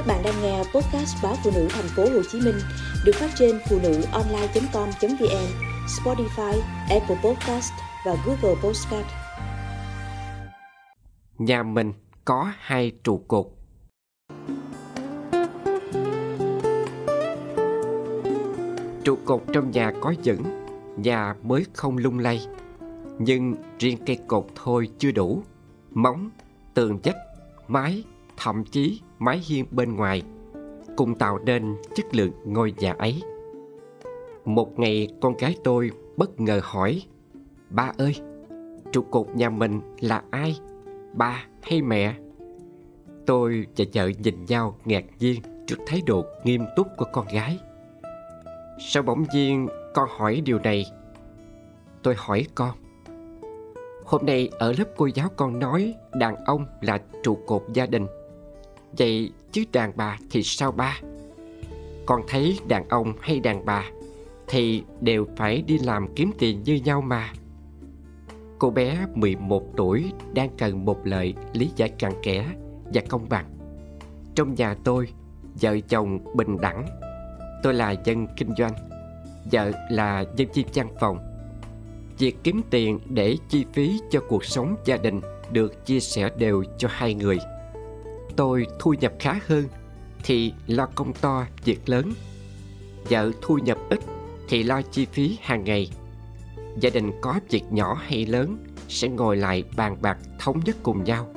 Các bạn đang nghe podcast báo phụ nữ thành phố Hồ Chí Minh được phát trên phụ nữ online.com.vn, Spotify, Apple Podcast và Google Podcast. Nhà mình có hai trụ cột. Trụ cột trong nhà có vững, nhà mới không lung lay. Nhưng riêng cây cột thôi chưa đủ. Móng, tường vách, mái, thậm chí mái hiên bên ngoài cùng tạo nên chất lượng ngôi nhà ấy. Một ngày con gái tôi bất ngờ hỏi Ba ơi, trụ cột nhà mình là ai? Ba hay mẹ? Tôi và vợ nhìn nhau ngạc nhiên trước thái độ nghiêm túc của con gái. Sao bỗng nhiên con hỏi điều này? Tôi hỏi con. Hôm nay ở lớp cô giáo con nói đàn ông là trụ cột gia đình. Vậy chứ đàn bà thì sao ba? Con thấy đàn ông hay đàn bà thì đều phải đi làm kiếm tiền như nhau mà. Cô bé 11 tuổi đang cần một lời lý giải cặn kẽ và công bằng. Trong nhà tôi, vợ chồng bình đẳng. Tôi là dân kinh doanh, vợ là nhân viên văn phòng. Việc kiếm tiền để chi phí cho cuộc sống gia đình được chia sẻ đều cho hai người. Tôi thu nhập khá hơn thì lo công to việc lớn. Vợ thu nhập ít thì lo chi phí hàng ngày. Gia đình có việc nhỏ hay lớn sẽ ngồi lại bàn bạc thống nhất cùng nhau.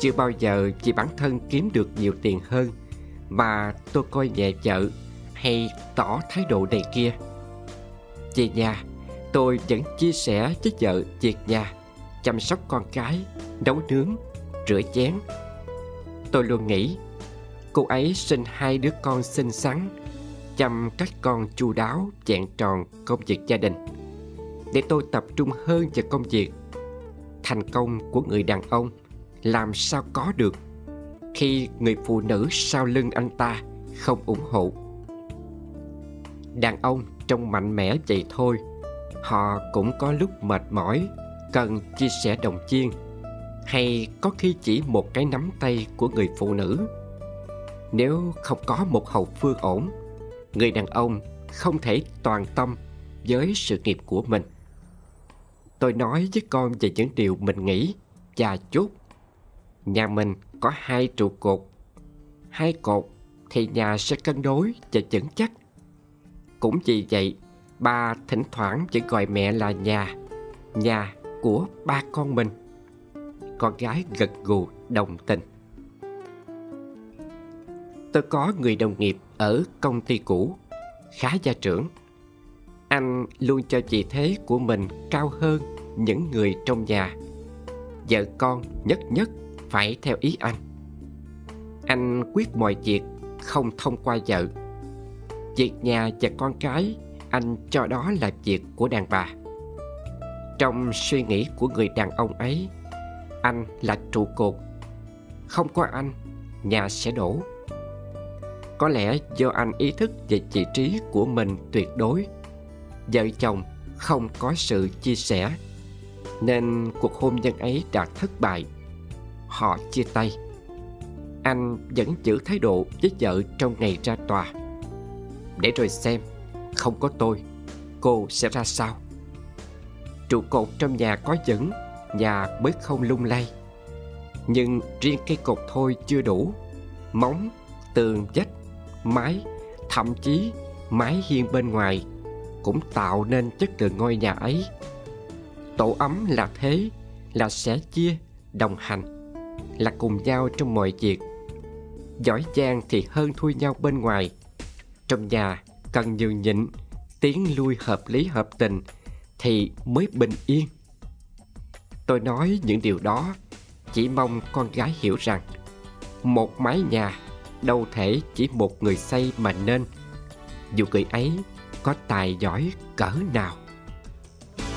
Chưa bao giờ vì bản thân kiếm được nhiều tiền hơn mà tôi coi nhẹ vợ hay tỏ thái độ này kia. Về nhà, tôi vẫn chia sẻ với vợ việc nhà, chăm sóc con cái, nấu nướng, rửa chén. Tôi luôn nghĩ cô ấy sinh hai đứa con xinh xắn, chăm các con chu đáo, chẹn tròn công việc gia đình. Để tôi tập trung hơn vào công việc. Thành công của người đàn ông làm sao có được khi người phụ nữ sau lưng anh ta không ủng hộ. Đàn ông trông mạnh mẽ vậy thôi, họ cũng có lúc mệt mỏi, cần chia sẻ đồng chiên, hay có khi chỉ một cái nắm tay của người phụ nữ. Nếu không có một hậu phương ổn, người đàn ông không thể toàn tâm với sự nghiệp của mình. Tôi nói với con về những điều mình nghĩ và chốt. Nhà mình có hai trụ cột. Hai cột thì nhà sẽ cân đối và vững chắc. Cũng vì vậy, ba thỉnh thoảng vẫn gọi mẹ là nhà, nhà của ba con mình. Con gái gật gù đồng tình. Tôi có người đồng nghiệp ở công ty cũ, khá gia trưởng. Anh luôn cho vị thế của mình cao hơn những người trong nhà. Vợ con nhất nhất phải theo ý anh. Anh quyết mọi việc không thông qua vợ. Việc nhà và con cái anh cho đó là việc của đàn bà. Trong suy nghĩ của người đàn ông ấy, anh là trụ cột. Không có anh, nhà sẽ đổ. Có lẽ do anh ý thức về vị trí của mình tuyệt đối, vợ chồng không có sự chia sẻ, nên cuộc hôn nhân ấy đã thất bại. Họ chia tay. Anh vẫn giữ thái độ với vợ trong ngày ra tòa. Để rồi xem, không có tôi, cô sẽ ra sao? Trụ cột trong nhà có vững, nhà mới không lung lay. Nhưng riêng cây cột thôi chưa đủ. Móng, tường, vách mái, thậm chí mái hiên bên ngoài cũng tạo nên chất lượng ngôi nhà ấy. Tổ ấm là thế, là sẻ chia, đồng hành, là cùng nhau trong mọi việc. Giỏi giang thì hơn thui nhau bên ngoài. Trong nhà cần nhường nhịn, tiến lui hợp lý hợp tình thì mới bình yên. Tôi nói những điều đó chỉ mong con gái hiểu rằng một mái nhà đâu thể chỉ một người xây mà nên. Dù người ấy có tài giỏi cỡ nào.